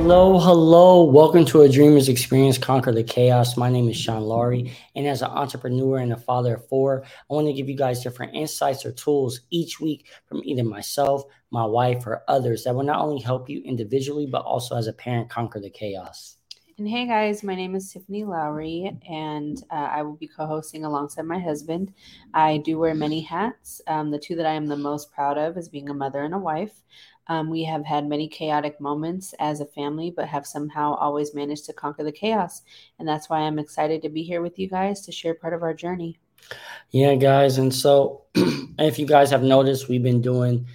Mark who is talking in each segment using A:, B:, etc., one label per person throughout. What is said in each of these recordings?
A: Hello, hello. Welcome to a Dreamer's Experience Conquer the Chaos. My name is Sean Laurie, and as an entrepreneur and a father of four, I want to give you guys different insights or tools each week from either myself, my wife, or others that will not only help you individually, but also as a parent conquer the chaos.
B: And hey guys, my name is Tiffany Lowry, and uh, I will be co hosting alongside my husband. I do wear many hats. Um, the two that I am the most proud of is being a mother and a wife. Um, we have had many chaotic moments as a family, but have somehow always managed to conquer the chaos. And that's why I'm excited to be here with you guys to share part of our journey.
A: Yeah, guys. And so, if you guys have noticed, we've been doing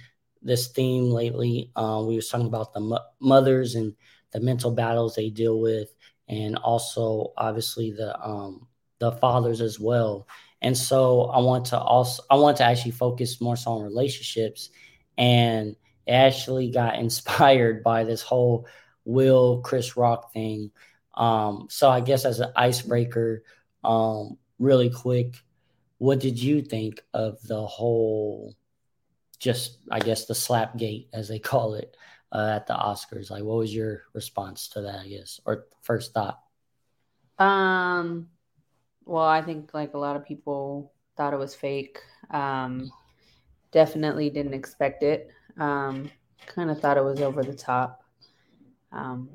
A: this theme lately. Uh, we were talking about the mo- mothers and the mental battles they deal with, and also obviously the um, the fathers as well. And so, I want to also I want to actually focus more so on relationships and actually got inspired by this whole Will Chris Rock thing. Um, so I guess as an icebreaker, um, really quick, what did you think of the whole, just I guess the slap gate as they call it uh, at the Oscars? Like, what was your response to that? I guess or first thought.
B: Um, well, I think like a lot of people thought it was fake. Um, definitely didn't expect it. Um, kind of thought it was over the top. Um,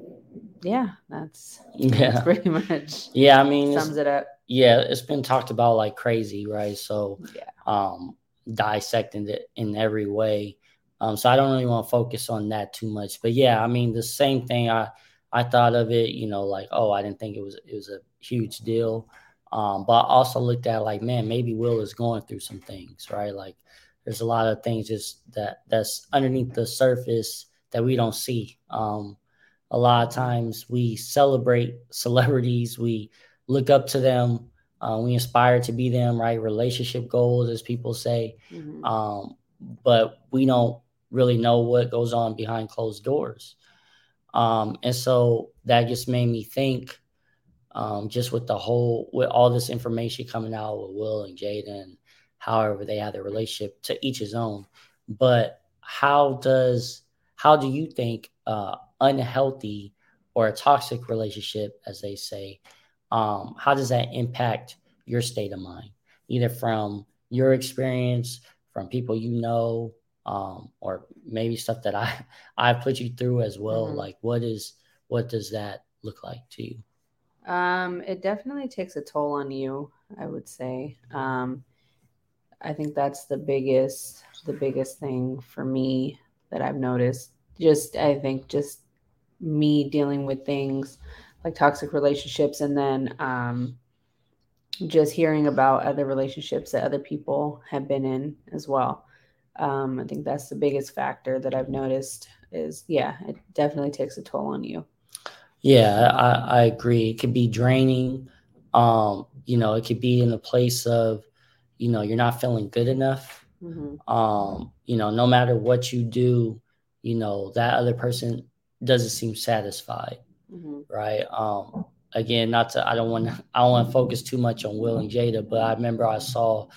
B: yeah, that's yeah, that's pretty much.
A: Yeah, I mean,
B: sums it up.
A: Yeah, it's been talked about like crazy, right? So, yeah, um, dissecting it in every way. Um, so I don't really want to focus on that too much, but yeah, I mean, the same thing. I I thought of it, you know, like oh, I didn't think it was it was a huge deal. Um, but I also looked at like, man, maybe Will is going through some things, right? Like there's a lot of things just that that's underneath the surface that we don't see. Um, a lot of times we celebrate celebrities, we look up to them, uh, we aspire to be them, right? Relationship goals, as people say, mm-hmm. um, but we don't really know what goes on behind closed doors. Um, and so that just made me think, um, just with the whole, with all this information coming out with Will and Jaden however they have their relationship to each his own. But how does how do you think uh, unhealthy or a toxic relationship as they say um, how does that impact your state of mind? Either from your experience from people you know um, or maybe stuff that i i put you through as well. Mm-hmm. like what is what does that look like to you?
B: Um, it definitely takes a toll on you i would say. Um, I think that's the biggest the biggest thing for me that I've noticed. Just I think just me dealing with things like toxic relationships and then um, just hearing about other relationships that other people have been in as well. Um, I think that's the biggest factor that I've noticed is yeah, it definitely takes a toll on you.
A: Yeah, I, I agree. It could be draining. Um, you know, it could be in the place of you know you're not feeling good enough mm-hmm. um you know no matter what you do you know that other person doesn't seem satisfied mm-hmm. right um again not to i don't want to i don't want to focus too much on will and jada but i remember i saw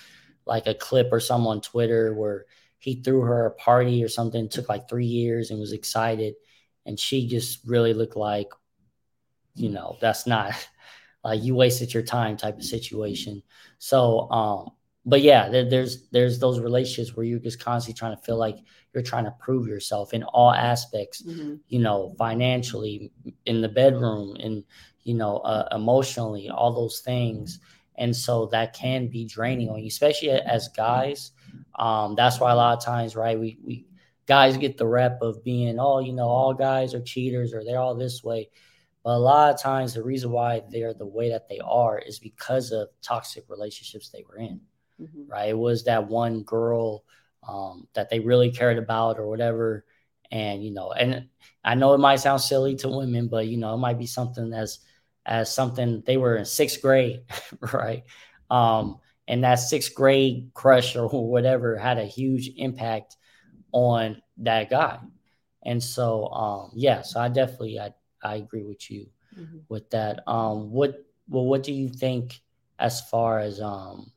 A: like a clip or some on twitter where he threw her a party or something took like three years and was excited and she just really looked like you know that's not like you wasted your time type of situation so um but yeah, there's there's those relationships where you're just constantly trying to feel like you're trying to prove yourself in all aspects, mm-hmm. you know, financially, in the bedroom, and you know, uh, emotionally, all those things, and so that can be draining on you, especially as guys. Um, that's why a lot of times, right, we we guys get the rep of being, oh, you know, all guys are cheaters or they're all this way. But a lot of times, the reason why they're the way that they are is because of toxic relationships they were in mm-hmm. right? It was that one girl um, that they really cared about or whatever. And, you know, and I know it might sound silly to women, but, you know, it might be something as, as something they were in sixth grade, right? Um, and that sixth grade crush or whatever had a huge impact on that guy. And so, um, yeah, so I definitely, I, I agree with you mm-hmm. with that. Um, what, well, what do you think as far as, um,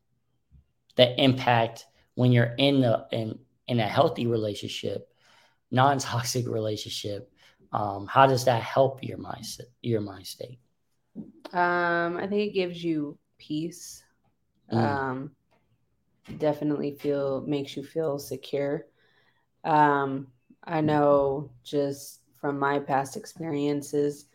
A: the impact when you're in a in, in a healthy relationship, non-toxic relationship, um, how does that help your mindset, your mind state?
B: Um, I think it gives you peace. Mm. Um, definitely feel makes you feel secure. Um, I know just from my past experiences,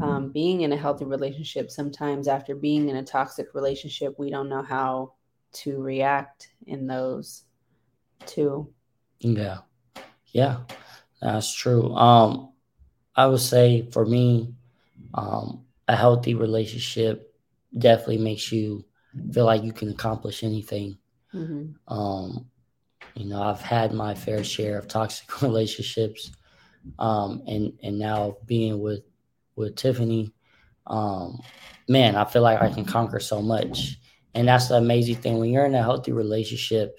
B: um, being in a healthy relationship, sometimes after being in a toxic relationship, we don't know how to react in those too.
A: Yeah. Yeah. That's true. Um, I would say for me, um, a healthy relationship definitely makes you feel like you can accomplish anything. Mm-hmm. Um, you know, I've had my fair share of toxic relationships, um, and and now being with with Tiffany, um, man, I feel like I can conquer so much, and that's the amazing thing when you're in a healthy relationship.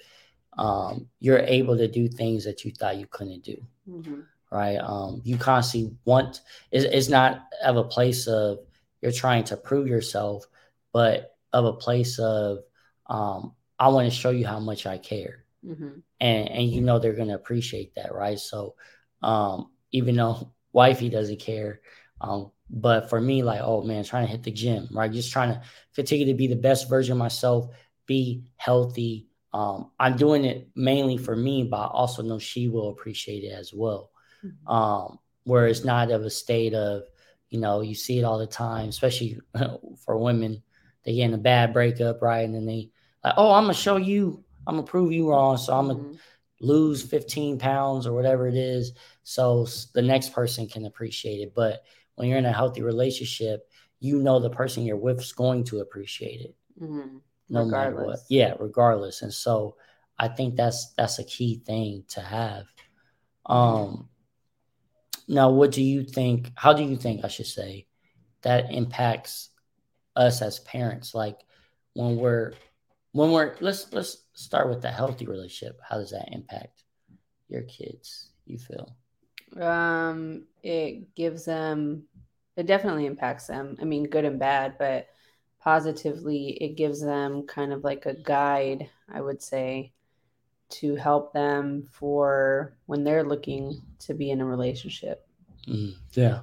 A: Um, you're able to do things that you thought you couldn't do. Mm-hmm right? Um, you constantly want it's, it's not of a place of you're trying to prove yourself, but of a place of um, I want to show you how much I care, mm-hmm. and and you know they're gonna appreciate that, right? So um, even though wifey doesn't care, um, but for me, like oh man, trying to hit the gym, right? Just trying to continue to be the best version of myself, be healthy. Um, I'm doing it mainly for me, but I also know she will appreciate it as well mm-hmm. um, where it's not of a state of, you know, you see it all the time, especially for women. They get in a bad breakup, right? And then they like, oh, I'm gonna show you, I'm gonna prove you wrong, so I'm gonna mm-hmm. lose 15 pounds or whatever it is, so the next person can appreciate it. But when you're in a healthy relationship, you know the person you're with is going to appreciate it, mm-hmm. no regardless. matter what. Yeah, regardless. And so I think that's that's a key thing to have. Um, now, what do you think? How do you think I should say that impacts us as parents? Like when we're when we're let's let's start with the healthy relationship. How does that impact your kids? You feel?
B: Um, it gives them. It definitely impacts them. I mean, good and bad, but positively, it gives them kind of like a guide. I would say to help them for when they're looking to be in a relationship.
A: Mm, yeah,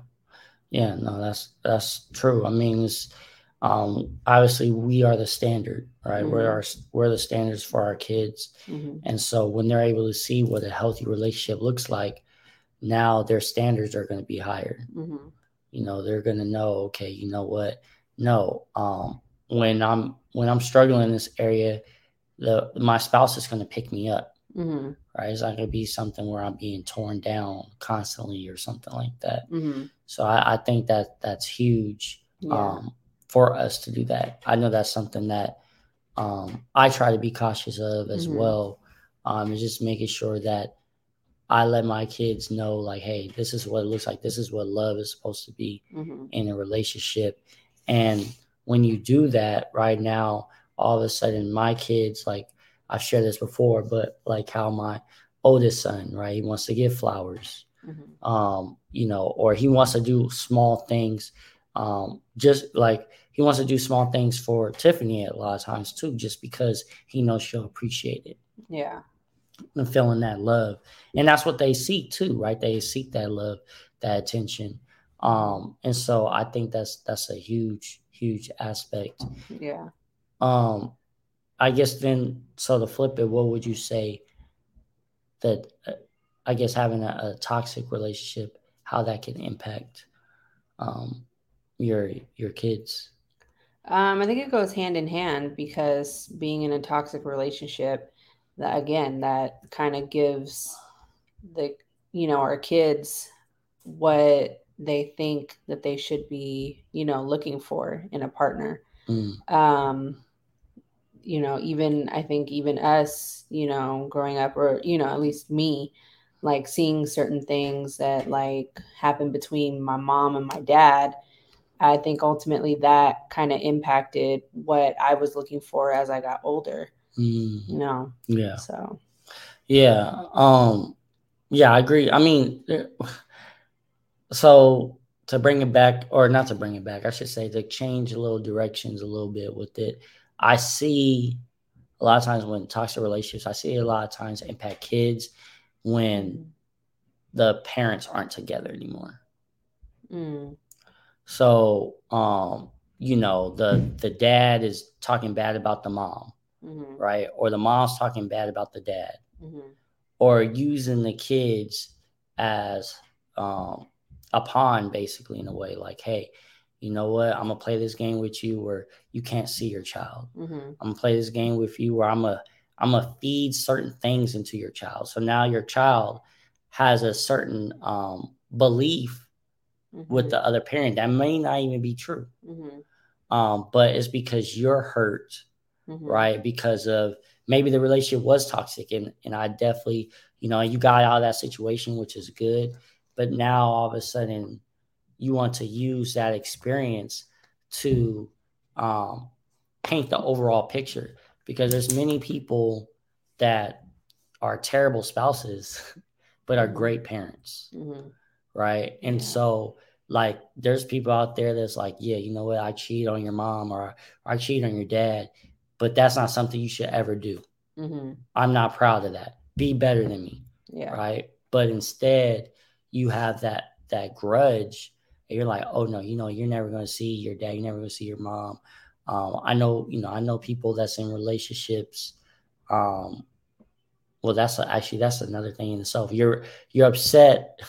A: yeah, no, that's that's true. I mean, it's um, obviously we are the standard, right? Mm-hmm. We're our we're the standards for our kids, mm-hmm. and so when they're able to see what a healthy relationship looks like, now their standards are going to be higher. Mm-hmm. You know, they're going to know, okay, you know what? No, um, when I'm when I'm struggling in this area, the my spouse is going to pick me up. Mm-hmm. Right? It's not going to be something where I'm being torn down constantly or something like that. Mm-hmm. So I, I, think that that's huge yeah. um, for us to do that. I know that's something that um, I try to be cautious of as mm-hmm. well. Um, is just making sure that I let my kids know, like, hey, this is what it looks like. This is what love is supposed to be mm-hmm. in a relationship. And when you do that right now, all of a sudden my kids like I've shared this before, but like how my oldest son, right, he wants to give flowers, mm-hmm. um, you know, or he wants to do small things, um, just like he wants to do small things for Tiffany a lot of times too, just because he knows she'll appreciate it.
B: Yeah.
A: And feeling that love. And that's what they seek too, right? They seek that love, that attention. Um, and so I think that's that's a huge, huge aspect.
B: Yeah.
A: Um, I guess then, so to flip it, what would you say that uh, I guess having a, a, toxic relationship, how that can impact um, your your kids?
B: Um, I think it goes hand in hand because being in a toxic relationship, that again, that kind of gives the you know our kids what they think that they should be you know looking for in a partner. Mm. Um, you know, even I think even us, you know, growing up, or you know, at least me, like seeing certain things that like happen between my mom and my dad. I think ultimately that kind of impacted what I was looking for as I got older. Mm. You know.
A: Yeah.
B: So.
A: Yeah. Um. Yeah, I agree. I mean, so to bring it back, or not to bring it back, I should say to change a little directions a little bit with it. I see a lot of times when toxic relationships, I see a lot of times impact kids when the parents aren't together anymore. Mm. So, um, you know, the the dad is talking bad about the mom, mm-hmm. right? Or the mom's talking bad about the dad, mm-hmm. or using the kids as um, a pawn, basically, in a way. Like, hey, you know what? I'm gonna play this game with you where you can't see your child. Mm-hmm. I'm gonna play this game with you where I'm a I'm gonna feed certain things into your child. So now your child has a certain um, belief mm-hmm. with the other parent that may not even be true. Mm-hmm. Um, but it's because you're hurt, mm-hmm. right? Because of maybe the relationship was toxic, and and I definitely, you know, you got out of that situation, which is good. But now all of a sudden, you want to use that experience to um, paint the overall picture because there's many people that are terrible spouses but are great parents mm-hmm. right and yeah. so like there's people out there that's like yeah you know what i cheat on your mom or, or i cheat on your dad but that's not something you should ever do. Mm-hmm. i'm not proud of that. Be better than me yeah. right? But instead you have that that grudge and you're like oh no you know you're never going to see your dad you're never going to see your mom. Um, i know you know i know people that's in relationships um, well that's actually that's another thing in itself. You're you're upset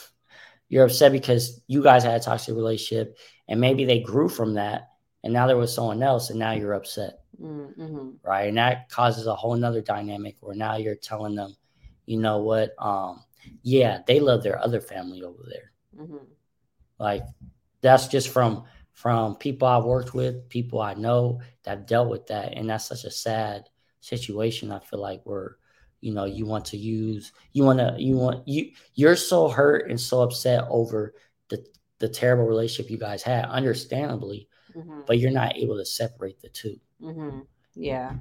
A: you're upset because you guys had a toxic relationship and maybe they grew from that and now there was someone else and now you're upset mm-hmm. right and that causes a whole nother dynamic where now you're telling them you know what um yeah they love their other family over there mm-hmm. like that's just from from people i've worked with people i know that dealt with that and that's such a sad situation i feel like we're you know you want to use you want to you want you you're so hurt and so upset over the the terrible relationship you guys had understandably mm-hmm. but you're not able to separate the 2
B: mm-hmm. yeah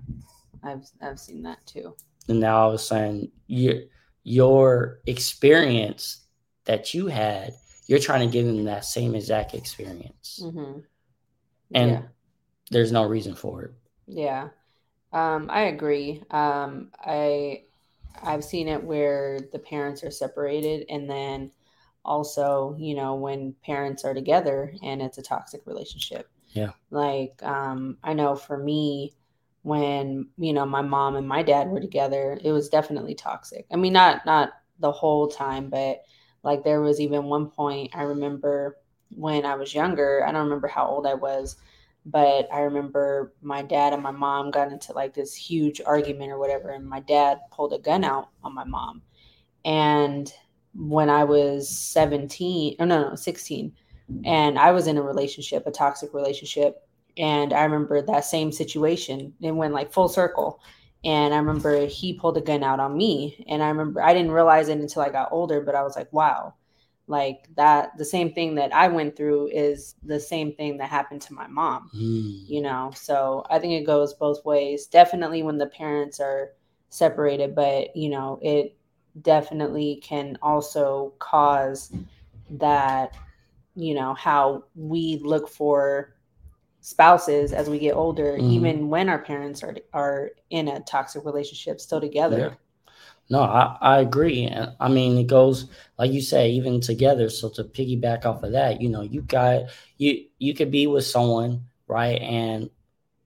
B: i've i've seen that too
A: and now i was saying your your experience that you had you're trying to give them that same exact experience mm-hmm. and yeah. there's no reason for it
B: yeah um, I agree. Um, I I've seen it where the parents are separated and then also, you know, when parents are together and it's a toxic relationship.
A: Yeah.
B: Like, um, I know for me, when, you know, my mom and my dad were together, it was definitely toxic. I mean, not, not the whole time, but like there was even one point I remember when I was younger, I don't remember how old I was, but I remember my dad and my mom got into like this huge argument or whatever, and my dad pulled a gun out on my mom. And when I was 17, oh no, no, 16, and I was in a relationship, a toxic relationship. And I remember that same situation. It went like full circle. And I remember he pulled a gun out on me. And I remember I didn't realize it until I got older, but I was like, wow, like that the same thing that i went through is the same thing that happened to my mom mm. you know so i think it goes both ways definitely when the parents are separated but you know it definitely can also cause that you know how we look for spouses as we get older mm. even when our parents are are in a toxic relationship still together yeah.
A: No, I, I agree. And I mean, it goes like you say, even together. So to piggyback off of that, you know, you got you you could be with someone, right? And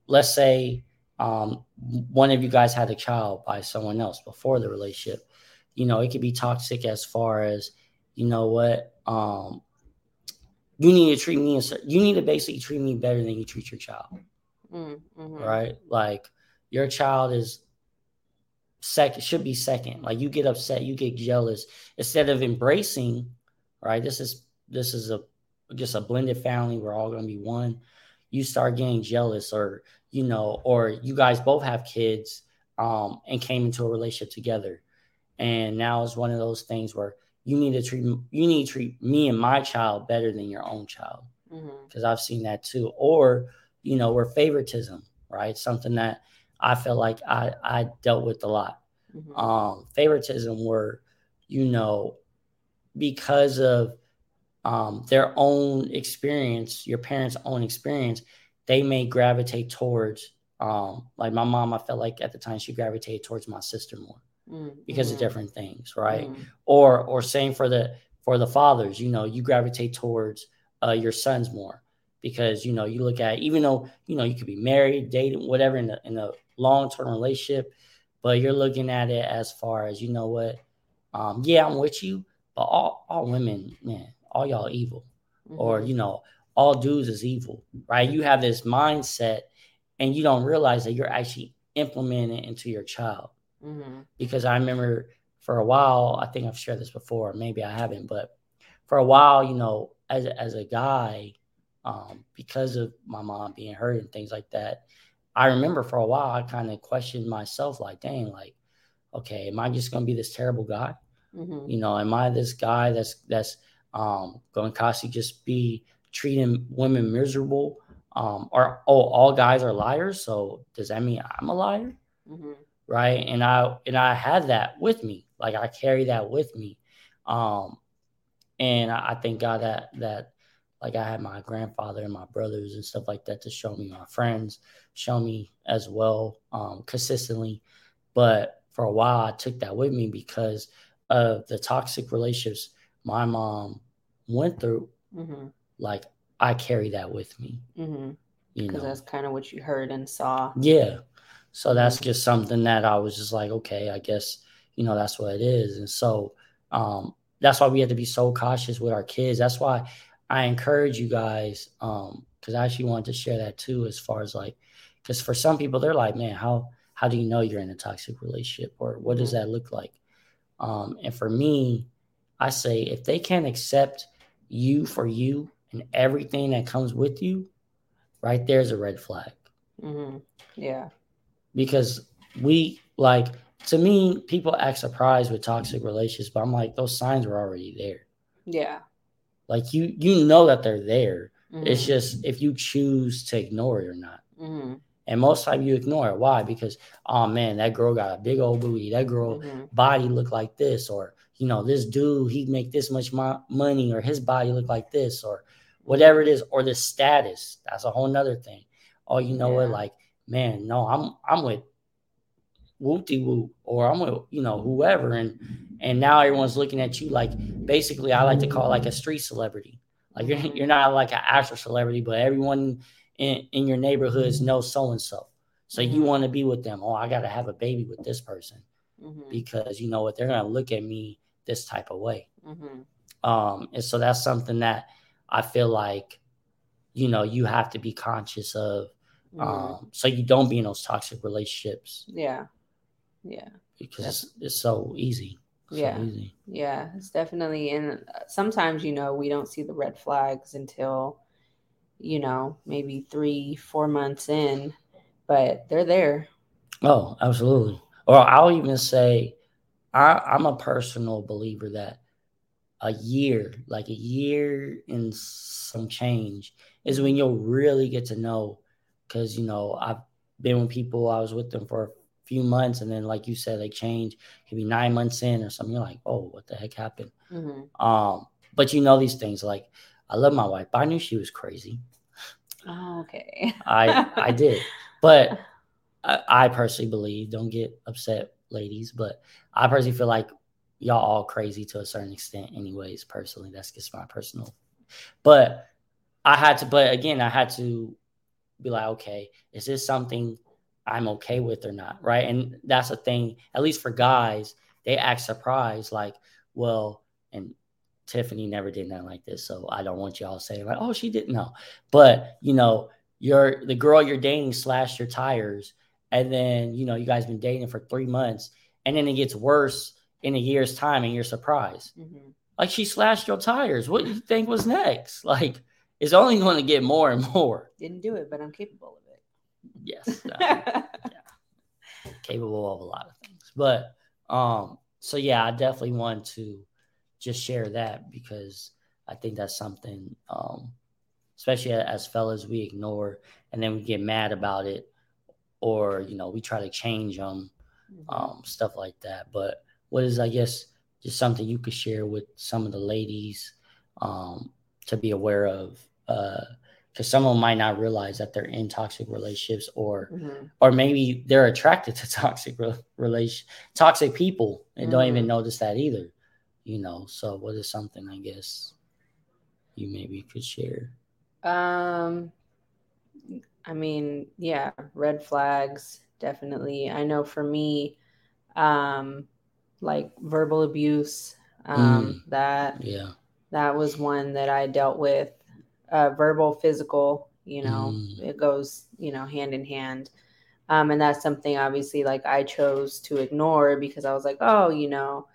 A: let's say um, one of you guys had a child by someone else before the relationship. You know, it could be toxic as far as, you know what, um, you need to treat me as you need to basically treat me better than you treat your child. Mm, mm-hmm. Right? Like your child is second should be second. Like you get upset, you get jealous instead of embracing. Right, this is this is a just a blended family. We're all going to be one. You start getting jealous, or you know, or you guys both have kids um, and came into a relationship together, and now it's one of those things where you need to treat you need to treat me and my child better than your own child because mm-hmm. I've seen that too. Or you know, where favoritism, right? Something that I felt like I, I dealt with a lot. Mm-hmm. Um, favoritism where, you know, because of um, their own experience, your parents' own experience, they may gravitate towards, um, like my mom, I felt like at the time she gravitated towards my sister more mm-hmm. because of different things, right? Mm-hmm. Or, or same for the, for the fathers, you know, you gravitate towards uh, your sons more because you know you look at even though you know you could be married, dating, whatever in a in a long term relationship, but you're looking at it as far as you know what, um, yeah, I'm with you, but all all women, man, all y'all evil, mm-hmm. or you know, all dudes is evil, right? You have this mindset, and you don't realize that you're actually implementing it into your child. Mm-hmm. Because I remember for a while, I think I've shared this before, maybe I haven't, but for a while, you know, as as a guy, um, because of my mom being hurt and things like that, I remember for a while I kind of questioned myself, like, dang, like, okay, am I just gonna be this terrible guy? Mm-hmm. You know, am I this guy that's that's um, going to constantly just be treating women miserable? Um, or oh, all guys are liars, so does that mean I'm a liar? Mm-hmm. Right? And I and I had that with me, like I carry that with me, um, and I, I thank God that that like I had my grandfather and my brothers and stuff like that to show me my friends, show me as well um, consistently. But for a while, I took that with me because of the toxic relationships my mom went through. Mm-hmm. Like I carry that with me.
B: Mm-hmm. You know, that's kind of what you heard and saw.
A: Yeah. So that's just something that I was just like, okay, I guess you know that's what it is, and so um, that's why we have to be so cautious with our kids. That's why I encourage you guys, um, because I actually wanted to share that too, as far as like, because for some people they're like, man, how how do you know you're in a toxic relationship, or what does that look like? Um, and for me, I say if they can't accept you for you and everything that comes with you, right there's a red flag.
B: Mm-hmm. Yeah,
A: because we like to me, people act surprised with toxic relationships, but I'm like, those signs were already there.
B: Yeah.
A: Like you you know that they're there. Mm-hmm. It's just if you choose to ignore it or not. Mm-hmm. And most time you ignore it. Why? Because oh man, that girl got a big old booty. That girl mm-hmm. body look like this, or you know, this dude he make this much mo- money, or his body look like this, or whatever it is, or the status. That's a whole nother thing. Oh, you know yeah. what? Like, man, no, I'm I'm with whoopty whoop, or I'm with you know whoever, and and now everyone's looking at you like basically I like to call like a street celebrity. Like you're you're not like an actual celebrity, but everyone in, in your neighborhoods knows so and so. So you mm-hmm. want to be with them. Oh, I got to have a baby with this person mm-hmm. because you know what they're gonna look at me this type of way. Mm-hmm. Um, and so that's something that I feel like you know you have to be conscious of, mm-hmm. um, so you don't be in those toxic relationships.
B: Yeah, yeah.
A: Because it's, it's so easy. So
B: yeah. Easy. Yeah, it's definitely. And sometimes, you know, we don't see the red flags until, you know, maybe three, four months in, but they're there.
A: Oh, absolutely. Or I'll even say, I, I'm a personal believer that a year, like a year and some change, is when you'll really get to know. Because, you know, I've been with people, I was with them for a few months and then like you said they change. Could be nine months in or something you're like oh what the heck happened? Mm-hmm. um but you know these things like i love my wife but i knew she was crazy.
B: Oh, okay.
A: I i did. But I, I personally believe don't get upset ladies but i personally feel like y'all all crazy to a certain extent anyways personally. That's just my personal but i had to but again i had to be like okay is this something I'm okay with or not, right? And that's a thing, at least for guys, they act surprised, like, well, and Tiffany never did nothing like this, so I don't want y'all saying like, oh, she didn't know. But you know, you're the girl you're dating slashed your tires, and then you know, you guys been dating for three months, and then it gets worse in a year's time, and you're surprised. Mm-hmm. Like she slashed your tires. What do you think was next? Like it's only going to get more and more.
B: Didn't do it, but I'm capable of it.
A: Yes. Uh, yeah. Capable of a lot of things. But um, so yeah, I definitely want to just share that because I think that's something um, especially as fellas we ignore and then we get mad about it or you know we try to change them mm-hmm. um, stuff like that but what is i guess just something you could share with some of the ladies um, to be aware of because some of them might not realize that they're in toxic relationships or mm-hmm. or maybe they're attracted to toxic re- relation toxic people and mm-hmm. don't even mm-hmm. notice that either you know so what is something i guess you maybe could share?
B: Um, I mean, yeah, red flags definitely. I know for me, um, like verbal abuse, um, mm, that
A: yeah,
B: that was one that I dealt with. Uh, verbal, physical, you know, mm. it goes, you know, hand in hand. Um, and that's something obviously like I chose to ignore because I was like, oh, you know,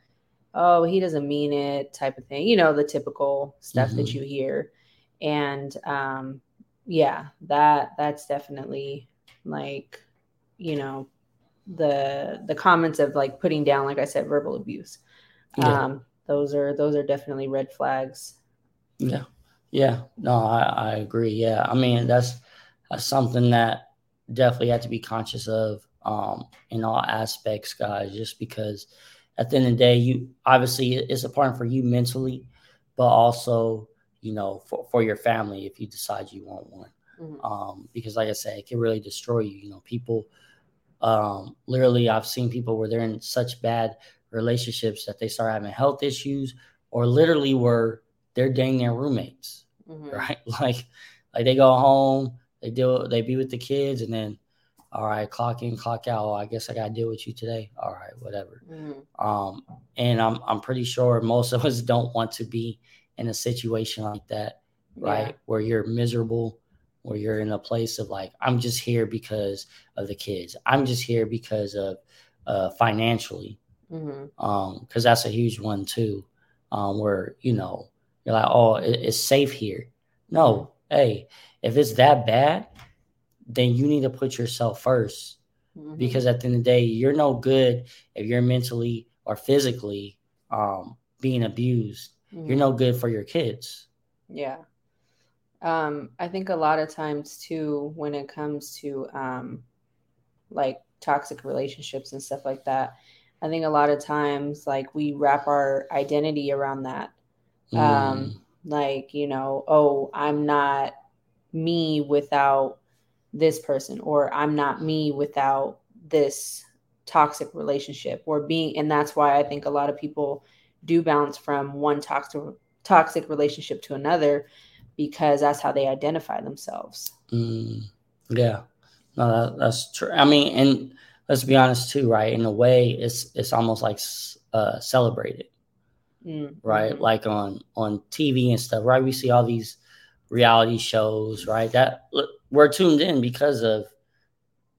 B: oh, he doesn't mean it type of thing, you know, the typical stuff mm-hmm. that you hear. And um, yeah, that that's definitely like, you know, the the comments of like putting down, like I said, verbal abuse. Yeah. Um, those are those are definitely red flags.
A: Yeah. Yeah. No, I, I agree. Yeah. I mean, that's, that's something that definitely have to be conscious of um, in all aspects, guys, just because at the end of the day, you obviously it's important for you mentally, but also, you know, for, for your family if you decide you want one. Mm-hmm. Um, because like I said, it can really destroy you. You know, people um literally I've seen people where they're in such bad relationships that they start having health issues or literally were they're dating their roommates. Mm-hmm. Right. Like like they go home, they deal they be with the kids and then all right, clock in, clock out. Oh, I guess I gotta deal with you today. All right, whatever. Mm-hmm. Um, and I'm I'm pretty sure most of us don't want to be in a situation like that, right? Yeah. Where you're miserable, where you're in a place of like, I'm just here because of the kids. I'm just here because of uh, financially, mm-hmm. um, because that's a huge one too. Um, where you know you're like, oh, it's safe here. No, hey, if it's that bad, then you need to put yourself 1st mm-hmm. because at the end of the day, you're no good if you're mentally or physically um, being abused. Mm-hmm. You're no good for your kids.
B: Yeah. Um, I think a lot of times too, when it comes to um, like toxic relationships and stuff like that, I think a lot of times like we wrap our identity around that. Um, mm. Like, you know, oh, I'm not me without this person or i'm not me without this toxic relationship or being and that's why i think a lot of people do bounce from one toxic toxic relationship to another because that's how they identify themselves.
A: Mm, yeah. No that, that's true. I mean and let's be honest too right? In a way it's it's almost like uh celebrated mm-hmm. right like on on tv and stuff right we see all these reality shows right that we're tuned in because of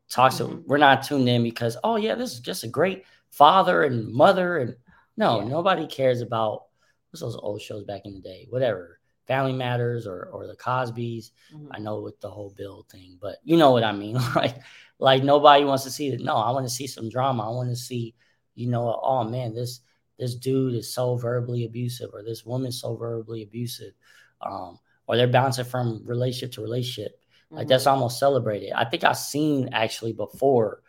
A: toxic. Mm-hmm. We're not tuned in because oh yeah, this is just a great father and mother and no, yeah. nobody cares about what's those old shows back in the day, whatever. Family Matters or or the Cosbys. Mm-hmm. I know with the whole Bill thing, but you know what I mean. like like nobody wants to see it. No, I want to see some drama. I want to see, you know, oh man, this this dude is so verbally abusive or this woman's so verbally abusive. Um, or they're bouncing from relationship to relationship like mm-hmm. that's almost celebrated. I think I've seen actually before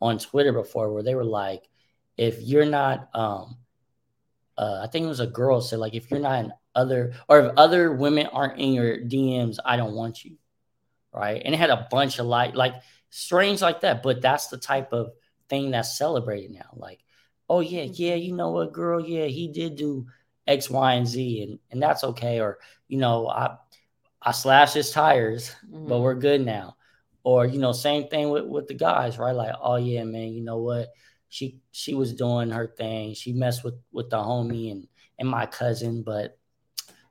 A: on Twitter before where they were like, if you're not, um, uh, I think it was a girl said like, if you're not in other or if other women aren't in your DMs, I don't want you, right? And it had a bunch of like like strange like that, but that's the type of thing that's celebrated now. Like, oh yeah, mm-hmm. yeah, you know what, girl, yeah, he did do X, Y, and Z, and and that's okay. Or you know, I I slashed his tires, mm-hmm. but we're good now. Or, you know, same thing with, with the guys, right? Like, oh yeah, man, you know what? She she was doing her thing. She messed with with the homie and and my cousin, but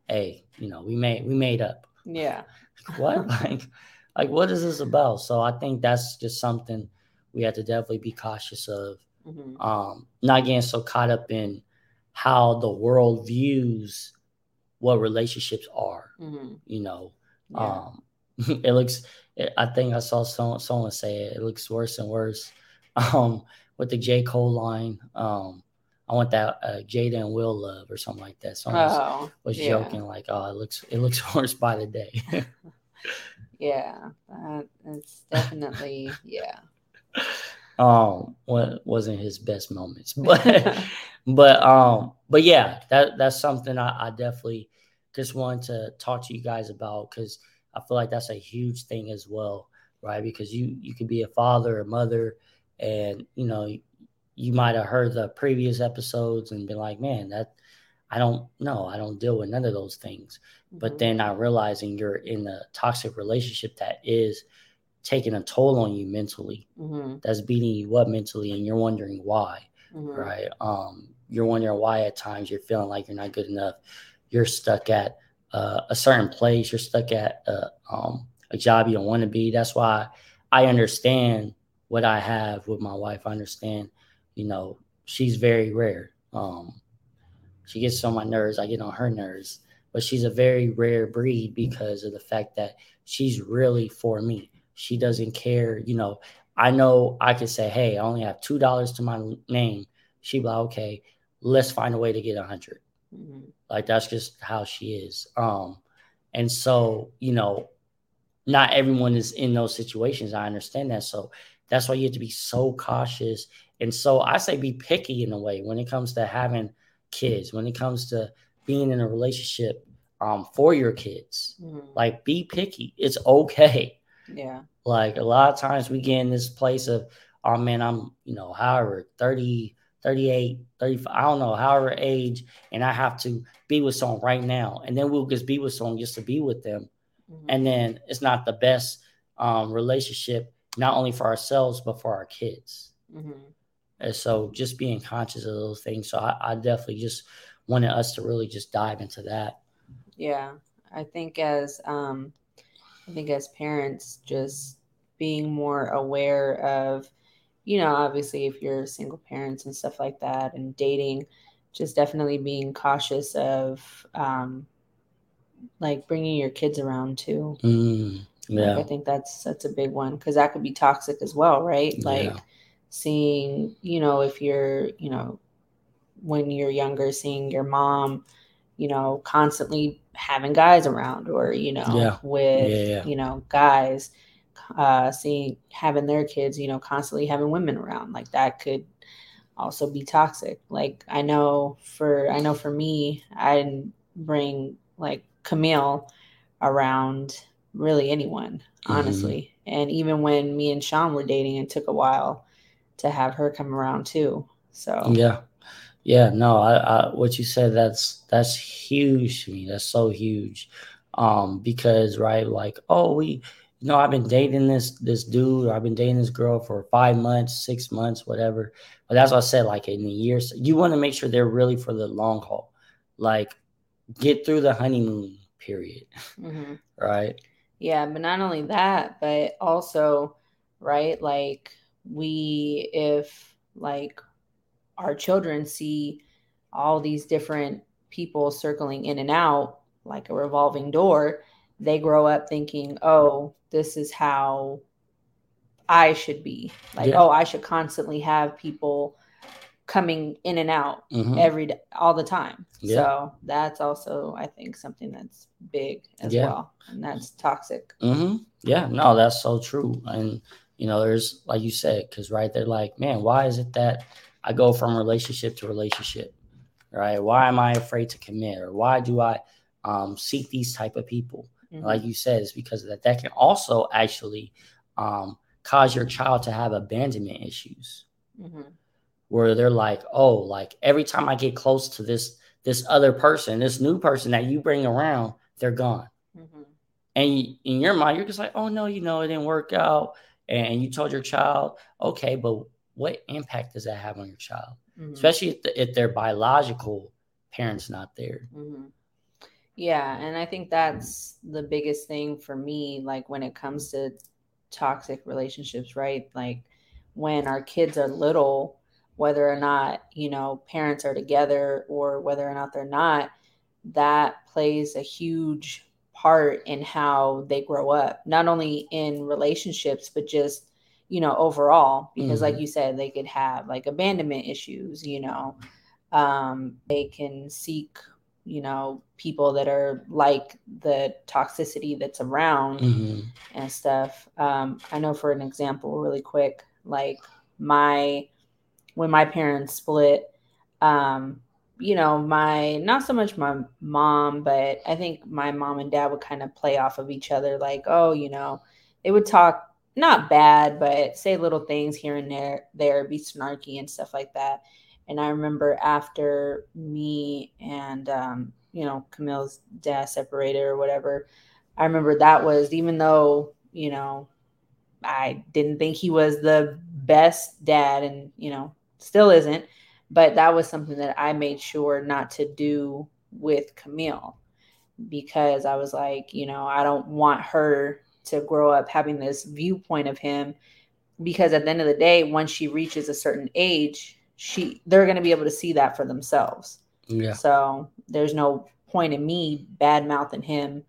A: hey, you know, we made we made up.
B: Yeah.
A: what? like like what is this about? So I think that's just something we have to definitely be cautious of. Mm-hmm. Um, not getting so caught up in how the world views what relationships are. Mm-hmm. You know, yeah. um, it looks. It, I think I saw someone someone say it. It looks worse and worse. Um, with the J Cole line, um, I want that uh, Jada and Will love or something like that. Someone oh, was, was yeah. joking like, "Oh, it looks it looks worse by the day."
B: yeah, that, it's definitely yeah.
A: Um, what wasn't his best moments, but but um, but yeah, that that's something I, I definitely just want to talk to you guys about because I feel like that's a huge thing as well, right? Because you you could be a father or mother, and you know you might have heard the previous episodes and been like, man, that I don't know. I don't deal with none of those things. Mm-hmm. But then I realizing you're in a toxic relationship that is taking a toll on you mentally, mm-hmm. that's beating you up mentally, and you're wondering why, mm-hmm. right? Um, you're wondering why at times you're feeling like you're not good enough. You're stuck at uh, a certain place. You're stuck at a, um, a job you don't want to be. That's why I understand what I have with my wife. I understand, you know, she's very rare. Um, she gets on my nerves. I get on her nerves, but she's a very rare breed because of the fact that she's really for me. She doesn't care. You know, I know I could say, "Hey, I only have two dollars to my name." She'd be like, "Okay, let's find a way to get a 100 mm-hmm. Like that's just how she is. Um, and so you know, not everyone is in those situations. I understand that. So that's why you have to be so cautious. And so I say be picky in a way when it comes to having kids, when it comes to being in a relationship um, for your kids. Mm-hmm. Like be picky. It's okay.
B: Yeah.
A: Like a lot of times we get in this place of, oh man, I'm, you know, however, 30, 38, 35, I don't know, however age, and I have to be with someone right now. And then we'll just be with someone just to be with them. Mm-hmm. And then it's not the best um, relationship, not only for ourselves, but for our kids. Mm-hmm. And so just being conscious of those things. So I, I definitely just wanted us to really just dive into that.
B: Yeah. I think as um I think as parents just being more aware of, you know, obviously if you're single parents and stuff like that and dating, just definitely being cautious of um like bringing your kids around too.
A: Mm, yeah.
B: Like, I think that's that's a big one because that could be toxic as well, right? Like yeah seeing, you know, if you're, you know, when you're younger, seeing your mom, you know, constantly having guys around or, you know, yeah. with, yeah, yeah. you know, guys, uh, seeing, having their kids, you know, constantly having women around. Like that could also be toxic. Like I know for, I know for me, I didn't bring like Camille around really anyone, mm-hmm. honestly. Mm-hmm. And even when me and Sean were dating, it took a while to have her come around too. So
A: yeah, yeah, no, I, I what you said that's that's huge to me. That's so huge, um, because right, like oh we. You know, I've been dating this this dude, or I've been dating this girl for five months, six months, whatever. But that's what I said. Like in the years, you want to make sure they're really for the long haul. Like, get through the honeymoon period, mm-hmm. right?
B: Yeah, but not only that, but also, right? Like, we if like our children see all these different people circling in and out like a revolving door they grow up thinking oh this is how i should be like yeah. oh i should constantly have people coming in and out mm-hmm. every day all the time yeah. so that's also i think something that's big as yeah. well and that's toxic
A: mm-hmm. yeah no that's so true and you know, there's like you said, because right, they're like, man, why is it that I go from relationship to relationship, right? Why am I afraid to commit, or why do I um, seek these type of people? Mm-hmm. Like you said, it's because that. That can also actually um, cause your child to have abandonment issues, mm-hmm. where they're like, oh, like every time I get close to this this other person, this new person that you bring around, they're gone. Mm-hmm. And in your mind, you're just like, oh no, you know, it didn't work out and you told your child, okay, but what impact does that have on your child, mm-hmm. especially if, the, if, their biological parents not there?
B: Mm-hmm. Yeah, and I think that's the biggest thing for me. Like when it comes to toxic relationships, right? Like when our kids are little, whether or not you know parents are together or whether or not they're not, that plays a huge part in how they grow up, not only in relationships, but just, you know, overall. Because, mm-hmm. like you said, they could have like abandonment issues, you know, um, they can seek, you know, people that are like the toxicity that's around mm-hmm. and stuff. Um, I know, for an example, really quick, like my, when my parents split, um, you know, my not so much my mom, but I think my mom and dad would kind of play off of each other, like, oh, you know, they would talk not bad, but say little things here and there, there, be snarky and stuff like that. And I remember after me and um, you know Camille's dad separated or whatever, I remember that was even though you know I didn't think he was the best dad, and you know still isn't, but that was something that I made sure not to do with Camille because I was like, you know, I don't want her to grow up having this viewpoint of him because at the end of the day once she reaches a certain age she they're going to be able to see that for themselves. Yeah. So there's no point in me bad mouthing him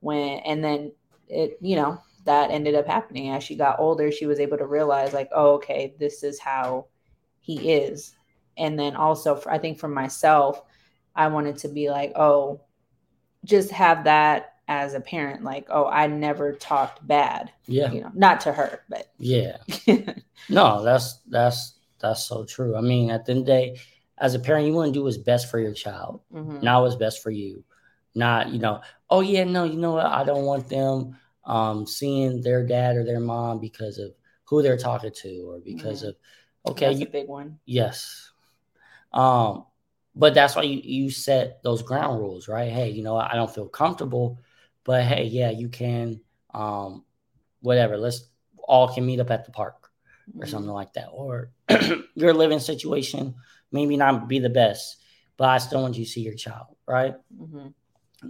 B: when and then it you know that ended up happening. As she got older she was able to realize like oh okay this is how he is. And then also for, i think for myself i wanted to be like oh just have that as a parent like oh i never talked bad yeah. you know not to her but
A: yeah. No that's that's that's so true. I mean at the end of the day as a parent you want to do what's best for your child mm-hmm. not what's best for you. Not you know oh yeah no you know what? I don't want them um seeing their dad or their mom because of who they're talking to or because mm-hmm. of okay
B: that's you, a big one.
A: Yes. Um but that's why you, you set those ground rules right? Hey you know i don't feel comfortable but hey, yeah, you can, um, whatever. Let's all can meet up at the park or mm-hmm. something like that. Or your living situation maybe not be the best, but I still want you to see your child, right? Mm-hmm.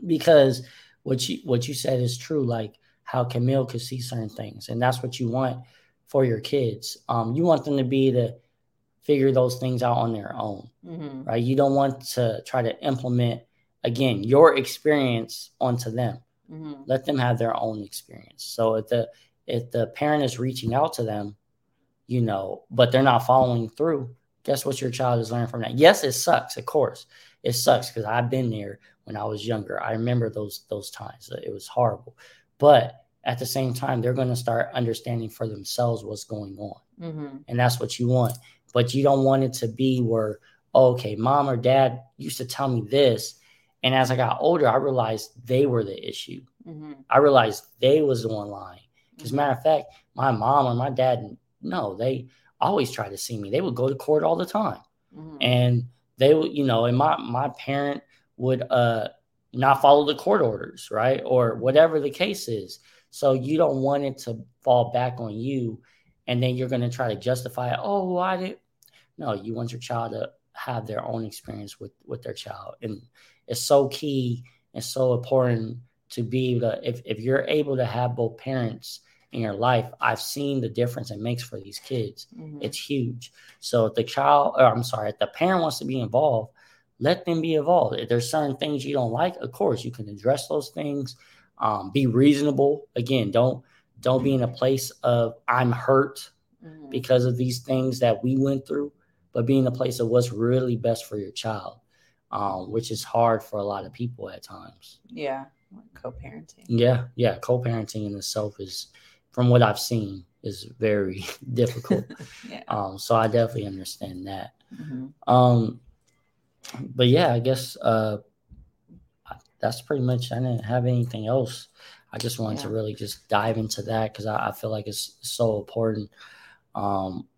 A: Because what you what you said is true. Like how Camille could see certain things, and that's what you want for your kids. Um, you want them to be to figure those things out on their own, mm-hmm. right? You don't want to try to implement again your experience onto them. Mm-hmm. Let them have their own experience. So if the if the parent is reaching out to them, you know, but they're not following through, guess what your child is learning from that? Yes, it sucks, of course. It sucks because I've been there when I was younger. I remember those those times. It was horrible. But at the same time, they're going to start understanding for themselves what's going on. Mm-hmm. And that's what you want. But you don't want it to be where, oh, okay, mom or dad used to tell me this and as I got older, I realized they were the issue. Mm-hmm. I realized they was the one lying. As a matter of fact, my mom or my dad, no, they always tried to see me. They would go to court all the time. Mm-hmm. And they would, you know, and my my parent would uh not follow the court orders, right? Or whatever the case is. So you don't want it to fall back on you and then you're going to try to justify it. Oh, why did no, you want your child to have their own experience with with their child. And is so key and so important to be able to if, if you're able to have both parents in your life i've seen the difference it makes for these kids. Mm-hmm. it's huge. So if the child or i'm sorry if the parent wants to be involved let them be involved. If there's certain things you don't like of course you can address those things. Um, be reasonable. Again don't don't be in a place of i'm hurt mm-hmm. because of these things that we went through but be in a place of what's really best for your child um, which is hard for a lot of people at times.
B: Yeah, co-parenting.
A: Yeah, yeah, co-parenting in itself is, from what I've seen, is very difficult. yeah. Um, so I definitely understand that. Mm-hmm. Um, but yeah, I guess uh, that's pretty much. I didn't have anything else. I just wanted yeah. to really just dive into that because I, I, feel like it's so important. Um,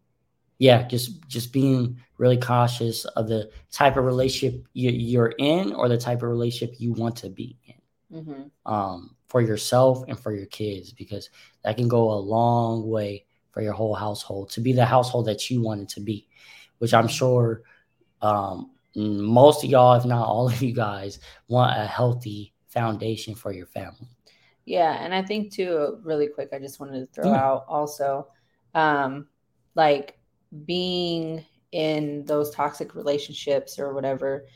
A: yeah, just just being really cautious of the type of relationship you, are in or the type of relationship you want to be in mm-hmm. um, for yourself and for your kids because that can go a long way for your whole household to be the household that you wanted to be, which I'm sure um, most of y'all, if not all of you guys, want a healthy foundation for your family.
B: Yeah, and I think too, really quick, I just wanted to throw mm. out also, um, like being in those toxic relationships or whatever.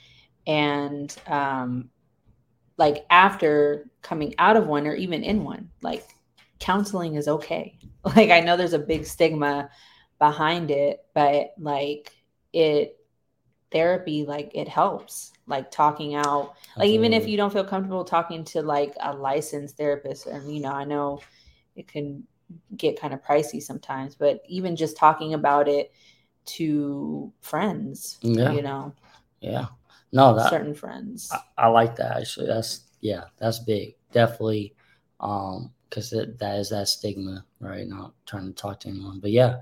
B: And um like after coming out of one or even in one like counseling is okay. Like i know there's a big stigma behind it but like it therapy like it helps. Like talking out like even if you don't feel comfortable talking to like a licensed therapist and you know i know it can get kind of pricey sometimes, but even just talking about it to friends, yeah. you know.
A: Yeah. No,
B: that certain friends.
A: I, I like that actually. That's yeah, that's big. Definitely um because that is that stigma, right? Not trying to talk to anyone. But yeah,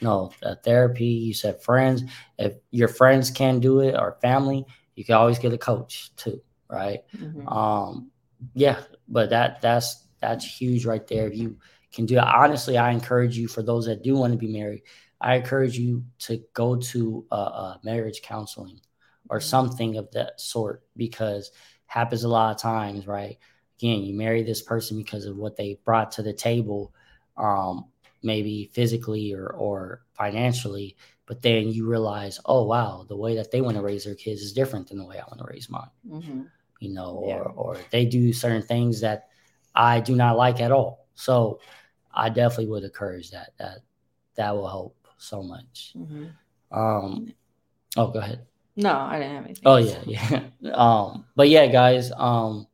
A: no uh, therapy. You said friends. If your friends can't do it or family, you can always get a coach too, right? Mm-hmm. Um, yeah, but that that's that's huge right there. If you can do it, honestly, I encourage you for those that do want to be married. I encourage you to go to a, a marriage counseling or mm-hmm. something of that sort because happens a lot of times, right? Again, you marry this person because of what they brought to the table, um, maybe physically or or financially, but then you realize, oh wow, the way that they want to raise their kids is different than the way I want to raise mine. Mm-hmm. You know, yeah. or or they do certain things that I do not like at all. So I definitely would encourage that. That that will help so much. Mm-hmm. Um, oh, go ahead.
B: No, I didn't have anything.
A: Oh yeah, yeah. um, but yeah, guys. Um,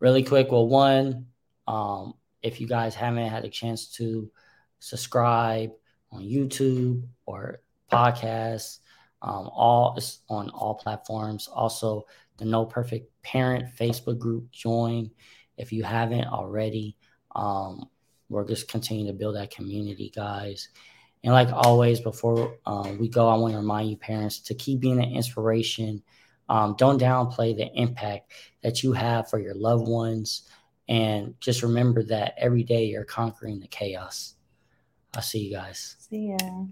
A: really quick. Well, one, um, if you guys haven't had a chance to subscribe on YouTube or podcasts, um, all on all platforms. Also, the No Perfect Parent Facebook group. Join if you haven't already. Um, we're just continuing to build that community, guys. And like always, before um, we go, I want to remind you, parents, to keep being an inspiration. Um, don't downplay the impact that you have for your loved ones. And just remember that every day you're conquering the chaos. I'll see you guys.
B: See ya.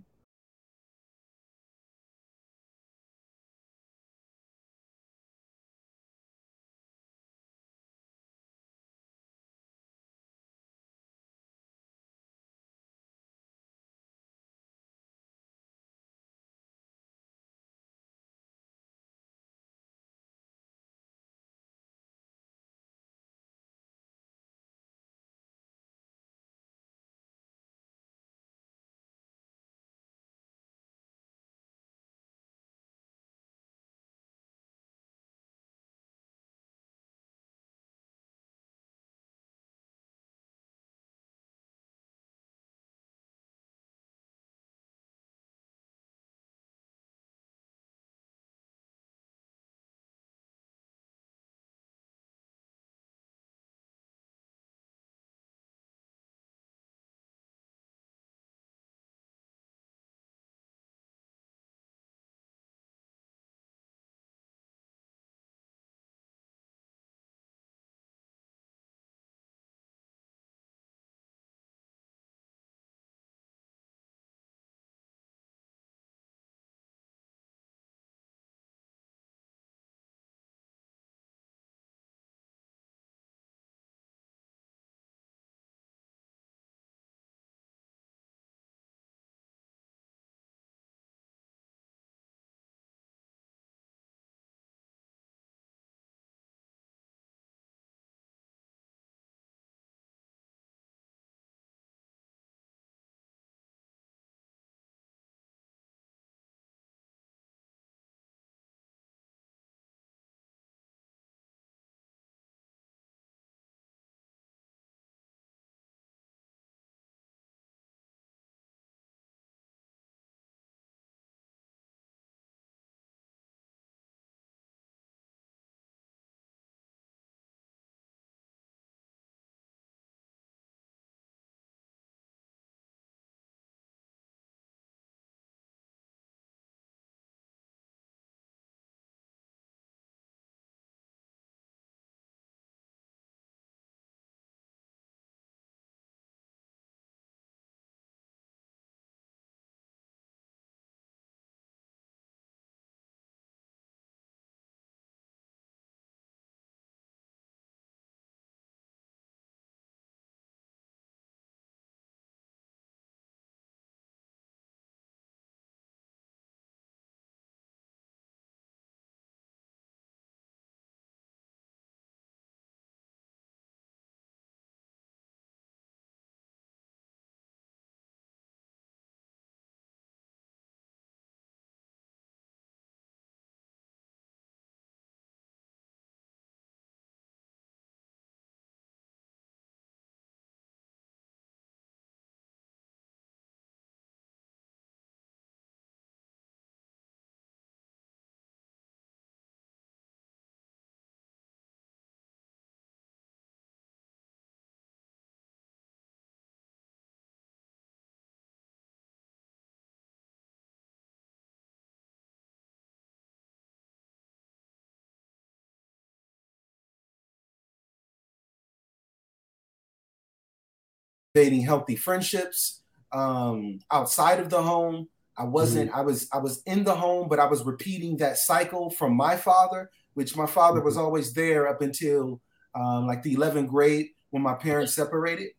C: Healthy friendships um, outside of the home. I wasn't. Mm-hmm. I was. I was in the home, but I was repeating that cycle from my father, which my father was mm-hmm. always there up until um, like the 11th grade when my parents separated.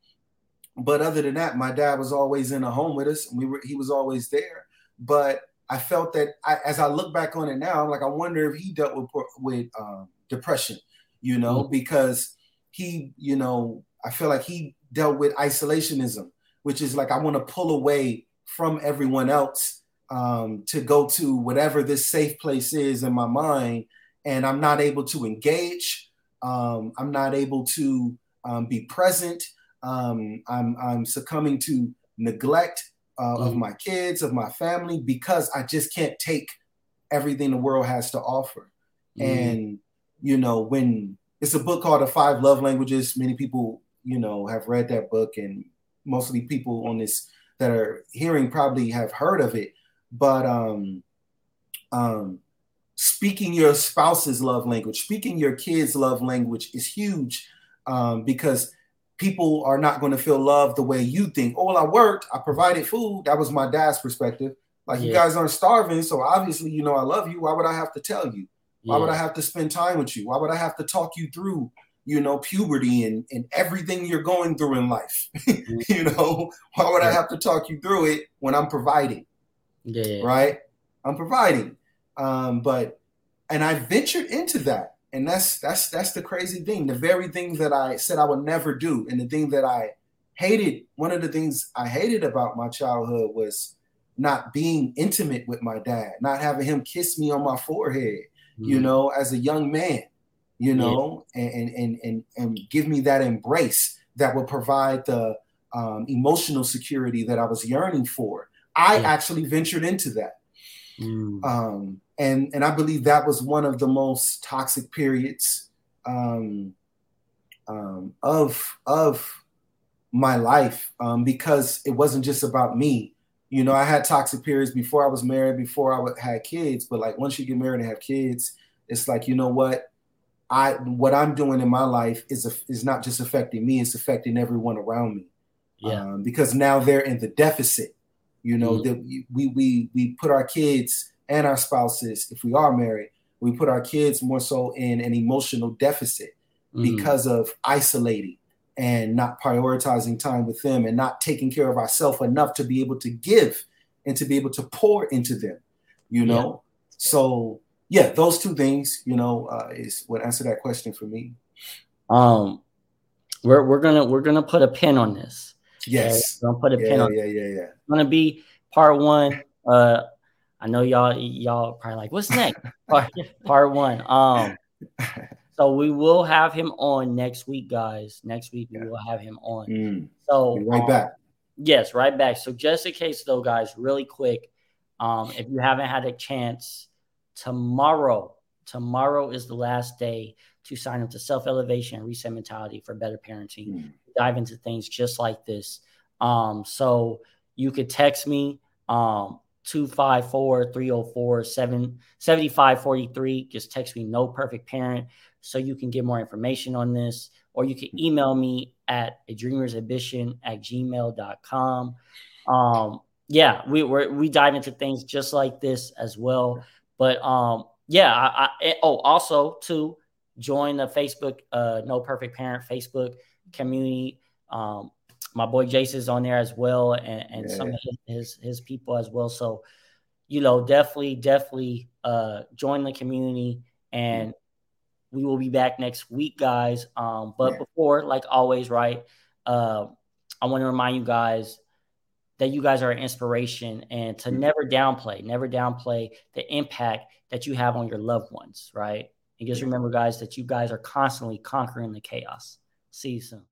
C: But other than that, my dad was always in the home with us, and we were. He was always there. But I felt that I, as I look back on it now, I'm like, I wonder if he dealt with with um, depression, you know, mm-hmm. because he, you know, I feel like he dealt with isolationism, which is like I want to pull away from everyone else um, to go to whatever this safe place is in my mind, and I'm not able to engage. Um, I'm not able to um, be present. Um, I'm, I'm succumbing to neglect uh, mm-hmm. of my kids, of my family, because I just can't take everything the world has to offer. Mm-hmm. And you know, when it's a book called The Five Love Languages, many people, you know, have read that book, and mostly people on this that are hearing probably have heard of it. But um, um, speaking your spouse's love language, speaking your kids' love language is huge um, because people are not going to feel loved the way you think. Oh, well, I worked, I provided food. That was my dad's perspective. Like, yeah. you guys aren't starving. So obviously, you know, I love you. Why would I have to tell you? Why yeah. would I have to spend time with you? Why would I have to talk you through, you know, puberty and, and everything you're going through in life? Mm-hmm. you know, why would. I have to talk you through it when I'm providing? Yeah. Right? I'm providing. Um, but and I ventured into that and that's that's that's the crazy thing the very thing that i said i would never do and the thing that i hated one of the things i hated about my childhood was not being intimate with my dad not having him kiss me on my forehead mm-hmm. you know as a young man you know yeah. and, and and and give me that embrace that would provide the um, emotional security that i was yearning for i yeah. actually ventured into that mm. um, and and I believe that was one of the most toxic periods um, um, of of my life um, because it wasn't just about me. You know, I had toxic periods before I was married, before I had kids. But like once you get married and have kids, it's like you know what I what I'm doing in my life is a, is not just affecting me; it's affecting everyone around me. Yeah. Um, because now they're in the deficit. You know, mm-hmm. that we we we put our kids and our spouses, if we are married, we put our kids more so in an emotional deficit mm. because of isolating and not prioritizing time with them and not taking care of ourselves enough to be able to give and to be able to pour into them, you know? Yeah. So, yeah, those two things, you know, uh, is what answer that question for me.
A: Um, we're, we're gonna we're gonna put a pin on this.
C: Yes,
A: okay? gonna put a
C: yeah,
A: pin on.
C: Yeah, yeah, yeah.
A: It's gonna be part one. Uh, I know y'all y'all probably like, what's next? part, part one. Um, so we will have him on next week, guys. Next week we will have him on. Mm. So
C: right um, back.
A: Yes, right back. So just in case though, guys, really quick, um, if you haven't had a chance, tomorrow, tomorrow is the last day to sign up to self elevation and reset mentality for better parenting. Mm. Dive into things just like this. Um, so you could text me um 254 304 7543. Just text me no perfect parent so you can get more information on this. Or you can email me at a dreamer's ambition at gmail.com. Um, yeah, we we we dive into things just like this as well. But um, yeah, I, I oh also to join the Facebook uh No Perfect Parent Facebook community. Um, my boy Jason's on there as well, and, and yeah. some of his, his, his people as well. So, you know, definitely, definitely uh, join the community, and we will be back next week, guys. Um, but yeah. before, like always, right? Uh, I want to remind you guys that you guys are an inspiration, and to mm-hmm. never downplay, never downplay the impact that you have on your loved ones, right? And just remember, guys, that you guys are constantly conquering the chaos. See you soon.